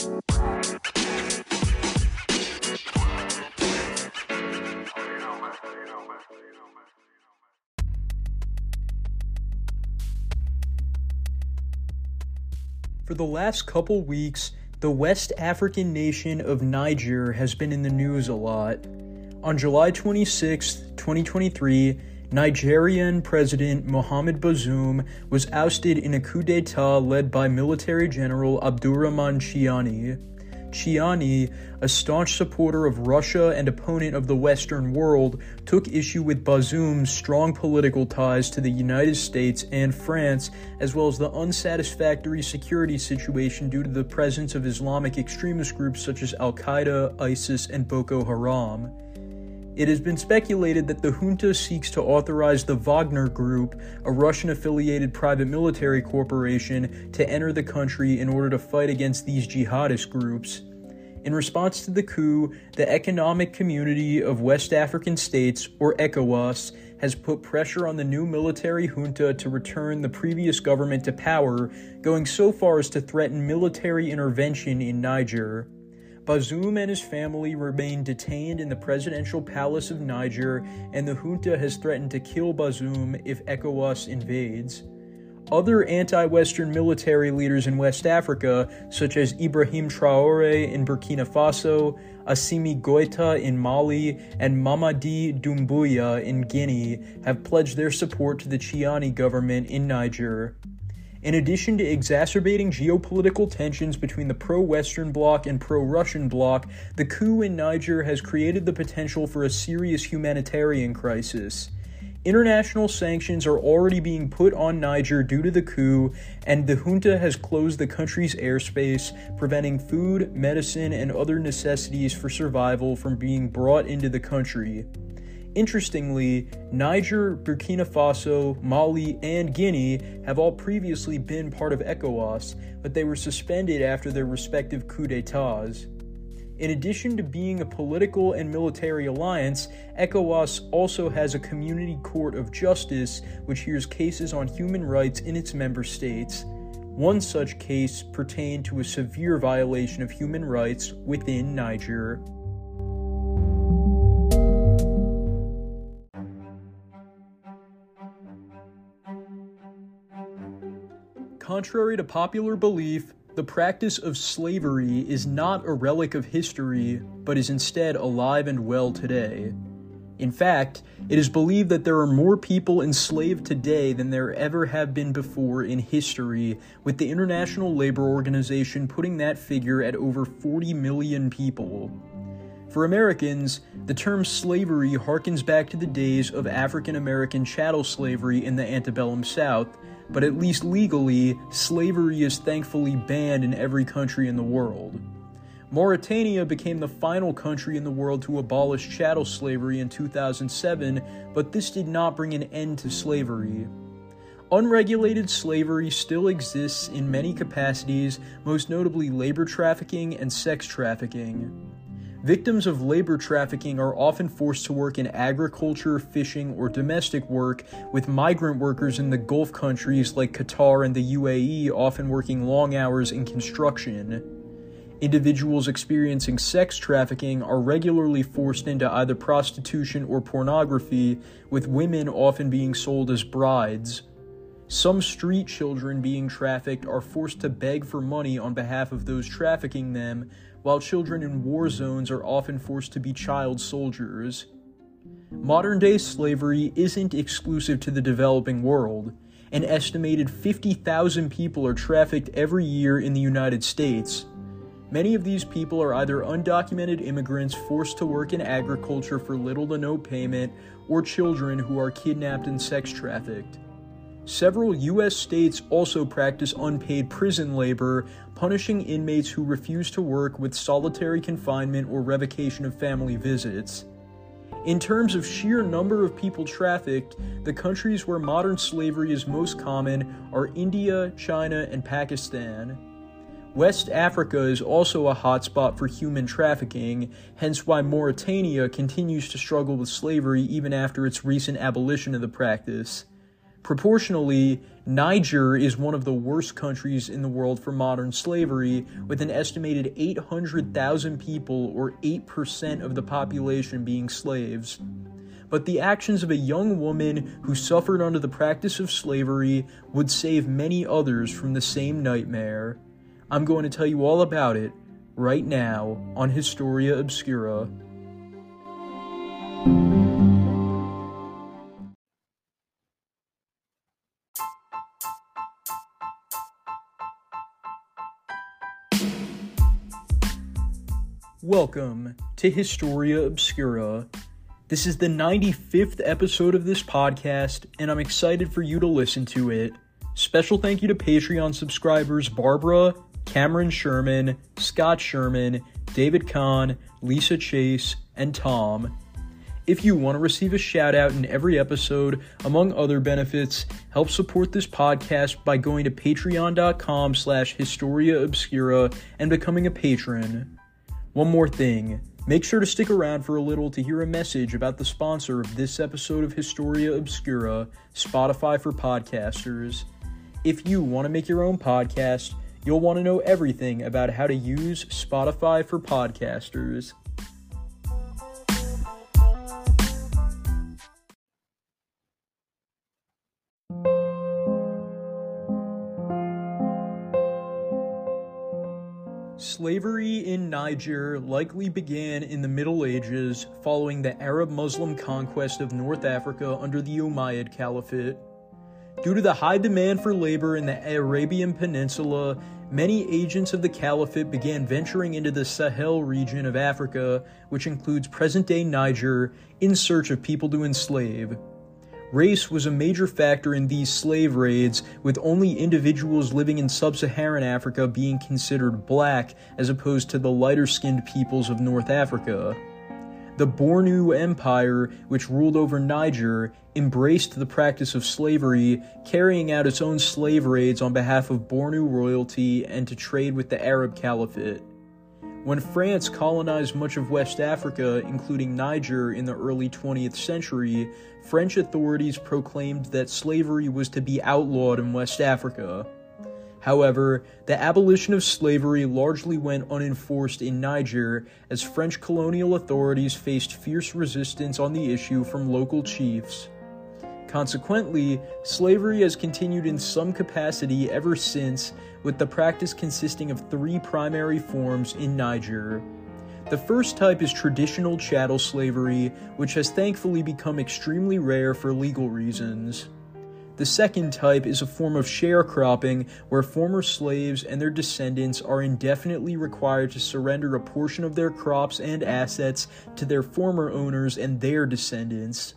For the last couple weeks, the West African nation of Niger has been in the news a lot. On July 26, 2023, Nigerian President Mohamed Bazoum was ousted in a coup d'etat led by military general Abdurrahman Tchiani. Tchiani, a staunch supporter of Russia and opponent of the Western world, took issue with Bazoum's strong political ties to the United States and France, as well as the unsatisfactory security situation due to the presence of Islamic extremist groups such as Al Qaeda, ISIS, and Boko Haram. It has been speculated that the junta seeks to authorize the Wagner Group, a Russian affiliated private military corporation, to enter the country in order to fight against these jihadist groups. In response to the coup, the Economic Community of West African States, or ECOWAS, has put pressure on the new military junta to return the previous government to power, going so far as to threaten military intervention in Niger. Bazoum and his family remain detained in the presidential palace of Niger, and the junta has threatened to kill Bazoum if ECOWAS invades. Other anti Western military leaders in West Africa, such as Ibrahim Traore in Burkina Faso, Assimi Goita in Mali, and Mamadi Doumbouya in Guinea, have pledged their support to the Tchiani government in Niger. In addition to exacerbating geopolitical tensions between the pro Western bloc and pro Russian bloc, the coup in Niger has created the potential for a serious humanitarian crisis. International sanctions are already being put on Niger due to the coup, and the junta has closed the country's airspace, preventing food, medicine, and other necessities for survival from being brought into the country. Interestingly, Niger, Burkina Faso, Mali, and Guinea have all previously been part of ECOWAS, but they were suspended after their respective coups d'etats. In addition to being a political and military alliance, ECOWAS also has a community court of justice which hears cases on human rights in its member states. One such case pertained to a severe violation of human rights within Niger. Contrary to popular belief, the practice of slavery is not a relic of history, but is instead alive and well today. In fact, it is believed that there are more people enslaved today than there ever have been before in history, with the International Labor Organization putting that figure at over 40 million people. For Americans, the term slavery harkens back to the days of African American chattel slavery in the antebellum South, but at least legally, slavery is thankfully banned in every country in the world. Mauritania became the final country in the world to abolish chattel slavery in 2007, but this did not bring an end to slavery. Unregulated slavery still exists in many capacities, most notably labor trafficking and sex trafficking. Victims of labor trafficking are often forced to work in agriculture, fishing, or domestic work, with migrant workers in the Gulf countries like Qatar and the UAE often working long hours in construction. Individuals experiencing sex trafficking are regularly forced into either prostitution or pornography, with women often being sold as brides. Some street children being trafficked are forced to beg for money on behalf of those trafficking them, while children in war zones are often forced to be child soldiers. Modern day slavery isn't exclusive to the developing world. An estimated 50,000 people are trafficked every year in the United States. Many of these people are either undocumented immigrants forced to work in agriculture for little to no payment, or children who are kidnapped and sex trafficked. Several U.S. states also practice unpaid prison labor, punishing inmates who refuse to work with solitary confinement or revocation of family visits. In terms of sheer number of people trafficked, the countries where modern slavery is most common are India, China, and Pakistan. West Africa is also a hotspot for human trafficking, hence why Mauritania continues to struggle with slavery even after its recent abolition of the practice. Proportionally, Niger is one of the worst countries in the world for modern slavery, with an estimated 800,000 people, or 8% of the population, being slaves. But the actions of a young woman who suffered under the practice of slavery would save many others from the same nightmare. I'm going to tell you all about it right now on Historia Obscura. Welcome to Historia Obscura. This is the 95th episode of this podcast, and I'm excited for you to listen to it. Special thank you to Patreon subscribers Barbara, Cameron Sherman, Scott Sherman, David Cahn, Lisa Chase, and Tom. If you want to receive a shout out in every episode, among other benefits, help support this podcast by going to patreon.com slash historia obscura and becoming a patron. One more thing. Make sure to stick around for a little to hear a message about the sponsor of this episode of Historia Obscura, Spotify for Podcasters. If you want to make your own podcast, you'll want to know everything about how to use Spotify for Podcasters. Slavery in Niger likely began in the Middle Ages following the Arab Muslim conquest of North Africa under the Umayyad Caliphate. Due to the high demand for labor in the Arabian Peninsula, many agents of the Caliphate began venturing into the Sahel region of Africa, which includes present day Niger, in search of people to enslave. Race was a major factor in these slave raids, with only individuals living in sub Saharan Africa being considered black as opposed to the lighter skinned peoples of North Africa. The Bornu Empire, which ruled over Niger, embraced the practice of slavery, carrying out its own slave raids on behalf of Bornu royalty and to trade with the Arab Caliphate. When France colonized much of West Africa, including Niger, in the early 20th century, French authorities proclaimed that slavery was to be outlawed in West Africa. However, the abolition of slavery largely went unenforced in Niger as French colonial authorities faced fierce resistance on the issue from local chiefs. Consequently, slavery has continued in some capacity ever since, with the practice consisting of three primary forms in Niger. The first type is traditional chattel slavery, which has thankfully become extremely rare for legal reasons. The second type is a form of sharecropping where former slaves and their descendants are indefinitely required to surrender a portion of their crops and assets to their former owners and their descendants.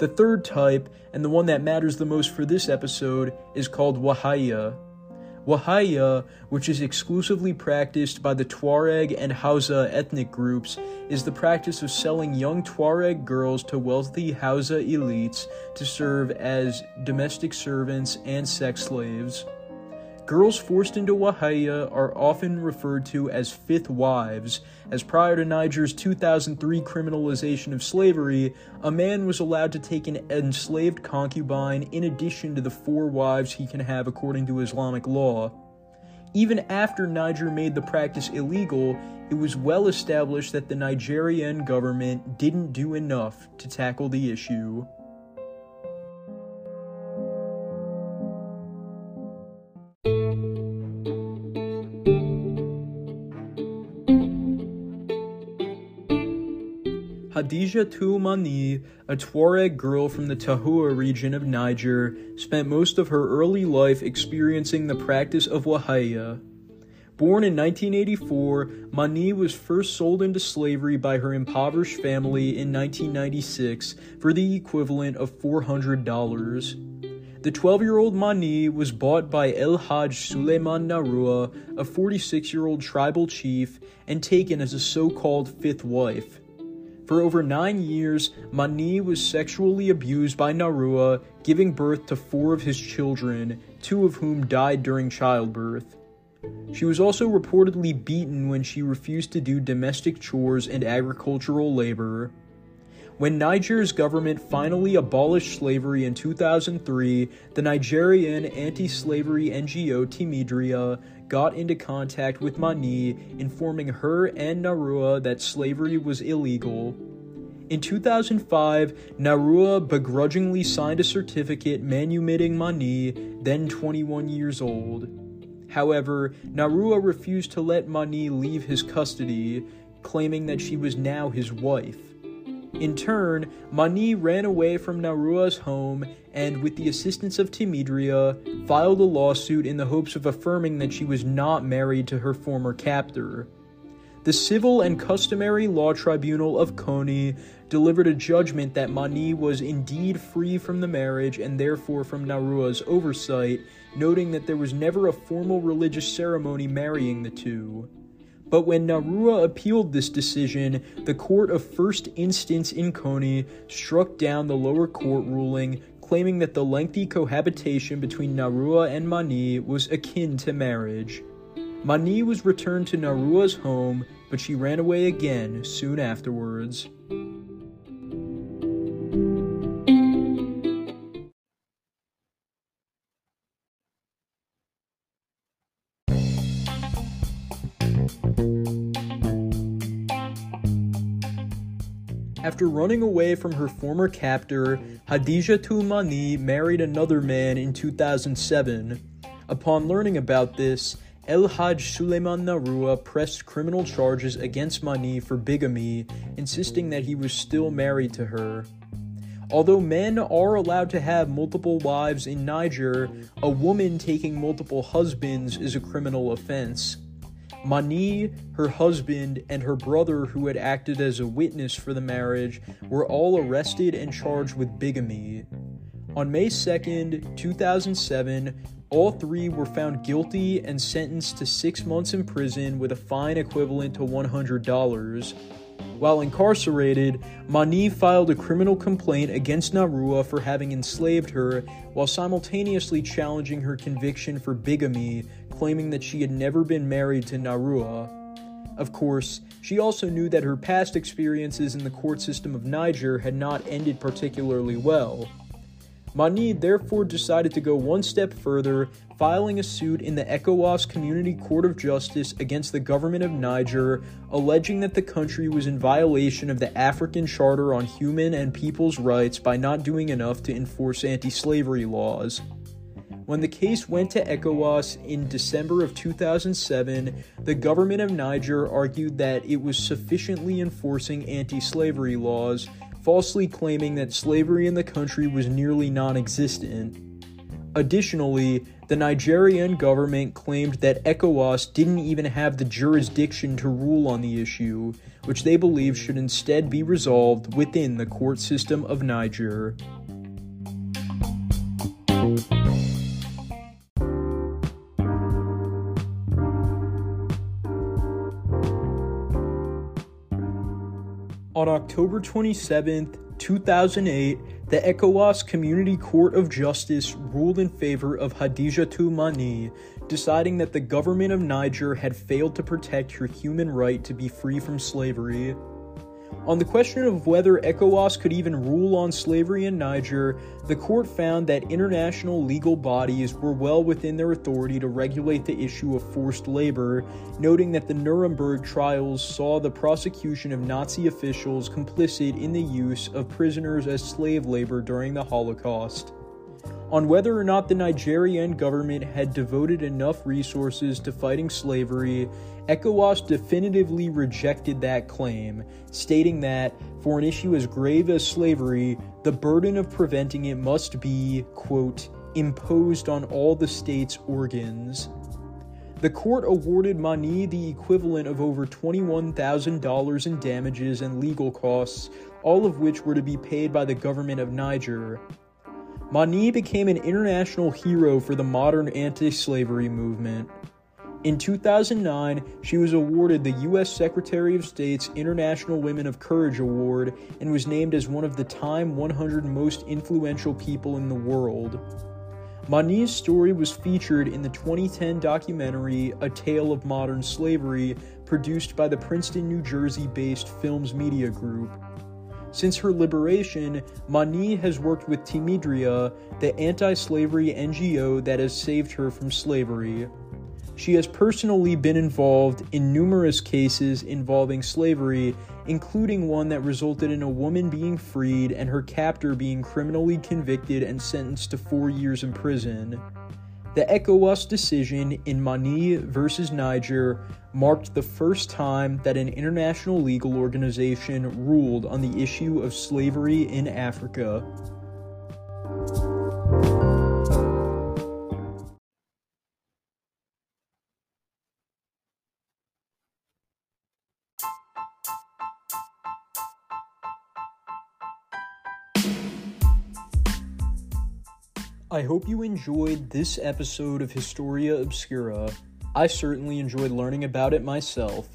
The third type, and the one that matters the most for this episode, is called Wahaya. Wahaya, which is exclusively practiced by the Tuareg and Hausa ethnic groups, is the practice of selling young Tuareg girls to wealthy Hausa elites to serve as domestic servants and sex slaves. Girls forced into Wahaya are often referred to as fifth wives, as prior to Niger's 2003 criminalization of slavery, a man was allowed to take an enslaved concubine in addition to the four wives he can have according to Islamic law. Even after Niger made the practice illegal, it was well established that the Nigerian government didn't do enough to tackle the issue. Hadija Mani, a Tuareg girl from the Tahoua region of Niger, spent most of her early life experiencing the practice of wahaya. Born in 1984, Mani was first sold into slavery by her impoverished family in 1996 for the equivalent of $400. The 12 year old Mani was bought by El Hajj Suleiman Naroua, a 46 year old tribal chief, and taken as a so called fifth wife. For over nine years, Mani was sexually abused by Naroua, giving birth to four of his children, two of whom died during childbirth. She was also reportedly beaten when she refused to do domestic chores and agricultural labor. When Niger's government finally abolished slavery in 2003, the Nigerian anti slavery NGO Timidria got into contact with Mani, informing her and Naroua that slavery was illegal. In 2005, Naroua begrudgingly signed a certificate manumitting Mani, then 21 years old. However, Naroua refused to let Mani leave his custody, claiming that she was now his wife. In turn, Mani ran away from Naroua's home and, with the assistance of Timidria, filed a lawsuit in the hopes of affirming that she was not married to her former captor. The Civil and Customary Law Tribunal of Konni delivered a judgment that Mani was indeed free from the marriage and therefore from Naroua's oversight, noting that there was never a formal religious ceremony marrying the two. But when Naroua appealed this decision, the court of first instance in Konni struck down the lower court ruling, claiming that the lengthy cohabitation between Naroua and Mani was akin to marriage. Mani was returned to Naroua's home, but she ran away again soon afterwards. After running away from her former captor, Hadijatu Mani married another man in 2007. Upon learning about this, El Haj Suleiman Naroua pressed criminal charges against Mani for bigamy, insisting that he was still married to her. Although men are allowed to have multiple wives in Niger, a woman taking multiple husbands is a criminal offense. Mani, her husband, and her brother, who had acted as a witness for the marriage, were all arrested and charged with bigamy. On May 2nd, 2007, all three were found guilty and sentenced to six months in prison with a fine equivalent to $100. While incarcerated, Mani filed a criminal complaint against Naroua for having enslaved her while simultaneously challenging her conviction for bigamy, claiming that she had never been married to Naroua. Of course, she also knew that her past experiences in the court system of Niger had not ended particularly well. Mani therefore decided to go one step further, filing a suit in the ECOWAS Community Court of Justice against the government of Niger, alleging that the country was in violation of the African Charter on Human and People's Rights by not doing enough to enforce anti slavery laws. When the case went to ECOWAS in December of 2007, the government of Niger argued that it was sufficiently enforcing anti slavery laws falsely claiming that slavery in the country was nearly non existent. Additionally, the Nigerian government claimed that ECOWAS didn't even have the jurisdiction to rule on the issue, which they believe should instead be resolved within the court system of Niger. October 27, 2008, the ECOWAS Community Court of Justice ruled in favor of Hadijatu Mani, deciding that the government of Niger had failed to protect her human right to be free from slavery. On the question of whether ECOWAS could even rule on slavery in Niger, the court found that international legal bodies were well within their authority to regulate the issue of forced labor, noting that the Nuremberg trials saw the prosecution of Nazi officials complicit in the use of prisoners as slave labor during the Holocaust. On whether or not the Nigerian government had devoted enough resources to fighting slavery, ECOWAS definitively rejected that claim, stating that, for an issue as grave as slavery, the burden of preventing it must be, quote, imposed on all the state's organs. The court awarded Mani the equivalent of over $21,000 in damages and legal costs, all of which were to be paid by the government of Niger. Mani became an international hero for the modern anti slavery movement. In 2009, she was awarded the U.S. Secretary of State's International Women of Courage Award and was named as one of the Time 100 most influential people in the world. Mani's story was featured in the 2010 documentary A Tale of Modern Slavery, produced by the Princeton, New Jersey based Films Media Group. Since her liberation, Mani has worked with Timidria, the anti slavery NGO that has saved her from slavery. She has personally been involved in numerous cases involving slavery, including one that resulted in a woman being freed and her captor being criminally convicted and sentenced to four years in prison. The ECOWAS decision in Mani versus Niger marked the first time that an international legal organization ruled on the issue of slavery in Africa. I hope you enjoyed this episode of Historia Obscura. I certainly enjoyed learning about it myself.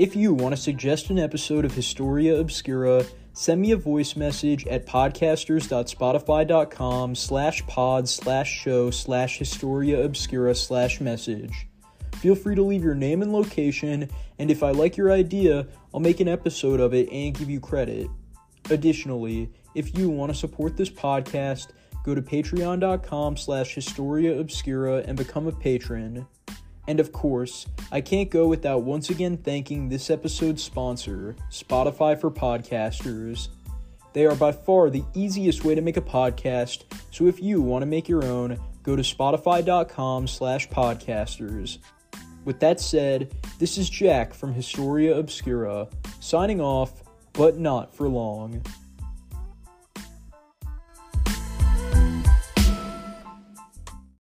If you want to suggest an episode of Historia Obscura, send me a voice message at podcasters.spotify.com slash pod slash show slash Historia Obscura slash message. Feel free to leave your name and location, and if I like your idea, I'll make an episode of it and give you credit. Additionally, if you want to support this podcast, go to patreon.com slash historia obscura and become a patron. And of course, I can't go without once again thanking this episode's sponsor, Spotify for Podcasters. They are by far the easiest way to make a podcast, so if you want to make your own, go to spotify.com slash podcasters. With that said, this is Jack from Historia Obscura, signing off, but not for long.